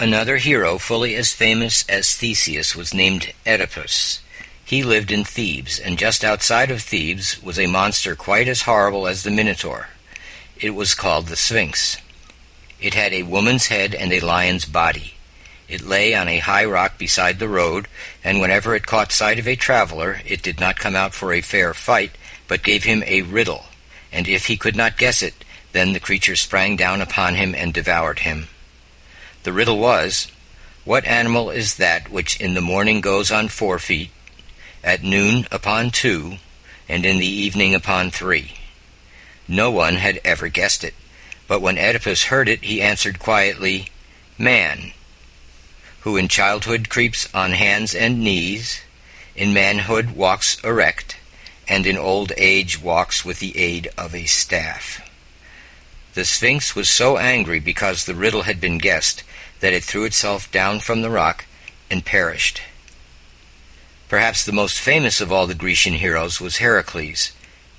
Another hero fully as famous as Theseus was named Oedipus. He lived in Thebes, and just outside of Thebes was a monster quite as horrible as the Minotaur. It was called the Sphinx. It had a woman's head and a lion's body. It lay on a high rock beside the road, and whenever it caught sight of a traveler, it did not come out for a fair fight, but gave him a riddle, and if he could not guess it, then the creature sprang down upon him and devoured him. The riddle was, What animal is that which in the morning goes on four feet, at noon upon two, and in the evening upon three? No one had ever guessed it, but when Oedipus heard it, he answered quietly, Man, who in childhood creeps on hands and knees, in manhood walks erect, and in old age walks with the aid of a staff. The Sphinx was so angry because the riddle had been guessed that it threw itself down from the rock and perished. Perhaps the most famous of all the Grecian heroes was Heracles,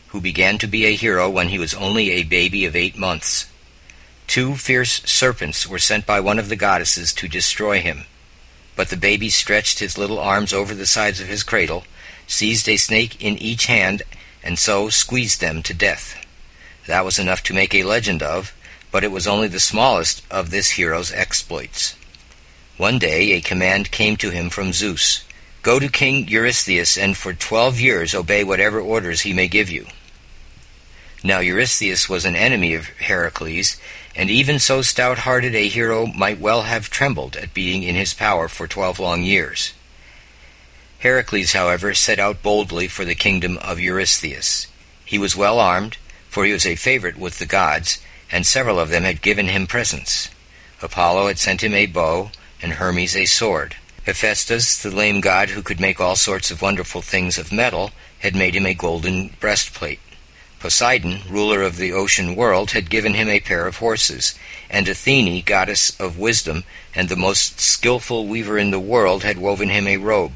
who began to be a hero when he was only a baby of eight months. Two fierce serpents were sent by one of the goddesses to destroy him. But the baby stretched his little arms over the sides of his cradle, seized a snake in each hand, and so squeezed them to death. That was enough to make a legend of, but it was only the smallest of this hero's exploits. One day a command came to him from Zeus Go to King Eurystheus, and for twelve years obey whatever orders he may give you. Now Eurystheus was an enemy of Heracles, and even so stout hearted a hero might well have trembled at being in his power for twelve long years. Heracles, however, set out boldly for the kingdom of Eurystheus. He was well armed, for he was a favorite with the gods, and several of them had given him presents. Apollo had sent him a bow, and Hermes a sword. Hephaestus, the lame god who could make all sorts of wonderful things of metal, had made him a golden breastplate. Poseidon, ruler of the ocean world, had given him a pair of horses, and Athene, goddess of wisdom and the most skilful weaver in the world, had woven him a robe.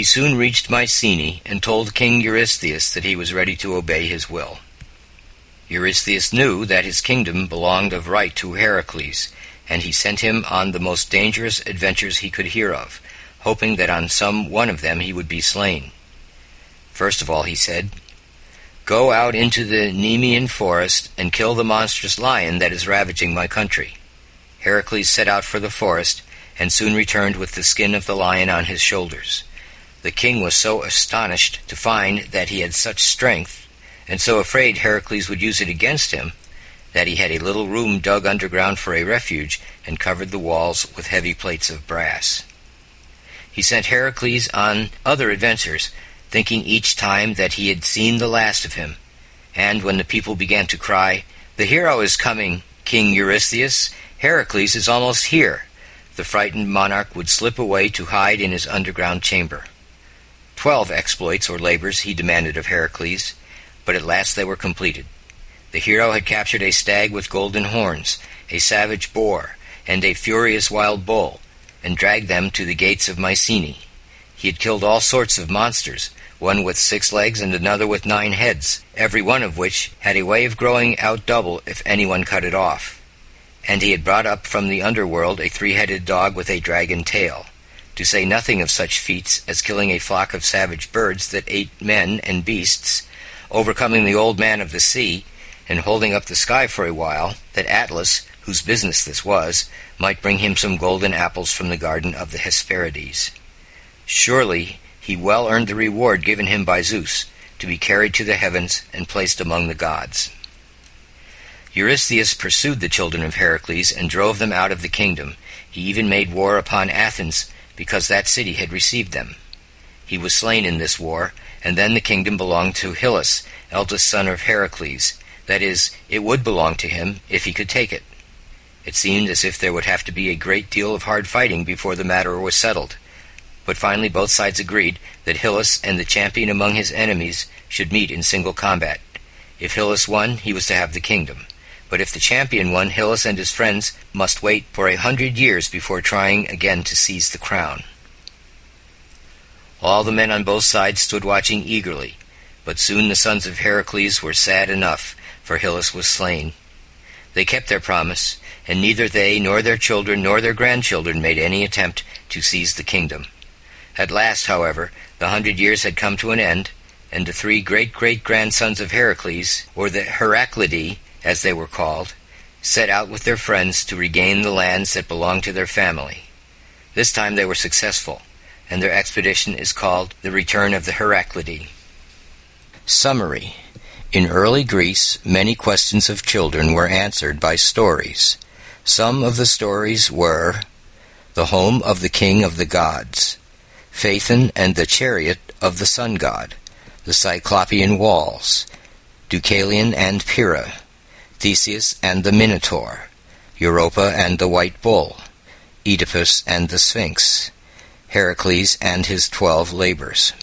He soon reached Mycenae and told King Eurystheus that he was ready to obey his will. Eurystheus knew that his kingdom belonged of right to Heracles, and he sent him on the most dangerous adventures he could hear of, hoping that on some one of them he would be slain. First of all, he said, Go out into the Nemean forest and kill the monstrous lion that is ravaging my country. Heracles set out for the forest, and soon returned with the skin of the lion on his shoulders. The king was so astonished to find that he had such strength, and so afraid Heracles would use it against him, that he had a little room dug underground for a refuge, and covered the walls with heavy plates of brass. He sent Heracles on other adventures, thinking each time that he had seen the last of him. And when the people began to cry, The hero is coming, King Eurystheus! Heracles is almost here! the frightened monarch would slip away to hide in his underground chamber. Twelve exploits or labors he demanded of Heracles, but at last they were completed. The hero had captured a stag with golden horns, a savage boar, and a furious wild bull, and dragged them to the gates of Mycenae. He had killed all sorts of monsters, one with six legs and another with nine heads, every one of which had a way of growing out double if anyone cut it off. And he had brought up from the underworld a three-headed dog with a dragon tail to say nothing of such feats as killing a flock of savage birds that ate men and beasts, overcoming the old man of the sea, and holding up the sky for a while, that Atlas, whose business this was, might bring him some golden apples from the garden of the Hesperides. Surely he well earned the reward given him by Zeus, to be carried to the heavens and placed among the gods. Eurystheus pursued the children of Heracles and drove them out of the kingdom. He even made war upon Athens because that city had received them. He was slain in this war, and then the kingdom belonged to Hyllus, eldest son of Heracles. That is, it would belong to him if he could take it. It seemed as if there would have to be a great deal of hard fighting before the matter was settled. But finally both sides agreed that Hyllus and the champion among his enemies should meet in single combat. If Hyllus won, he was to have the kingdom. But if the champion won, Hyllus and his friends must wait for a hundred years before trying again to seize the crown. All the men on both sides stood watching eagerly, but soon the sons of Heracles were sad enough, for Hyllus was slain. They kept their promise, and neither they nor their children nor their grandchildren made any attempt to seize the kingdom. At last, however, the hundred years had come to an end, and the three great great grandsons of Heracles, or the Heraclidae, as they were called, set out with their friends to regain the lands that belonged to their family. This time they were successful, and their expedition is called the Return of the Heraclidae. Summary In early Greece, many questions of children were answered by stories. Some of the stories were The Home of the King of the Gods, Phaethon and the Chariot of the Sun God, The Cyclopean Walls, Deucalion and Pyrrha, Theseus and the Minotaur, Europa and the White Bull, Oedipus and the Sphinx, Heracles and his twelve labors.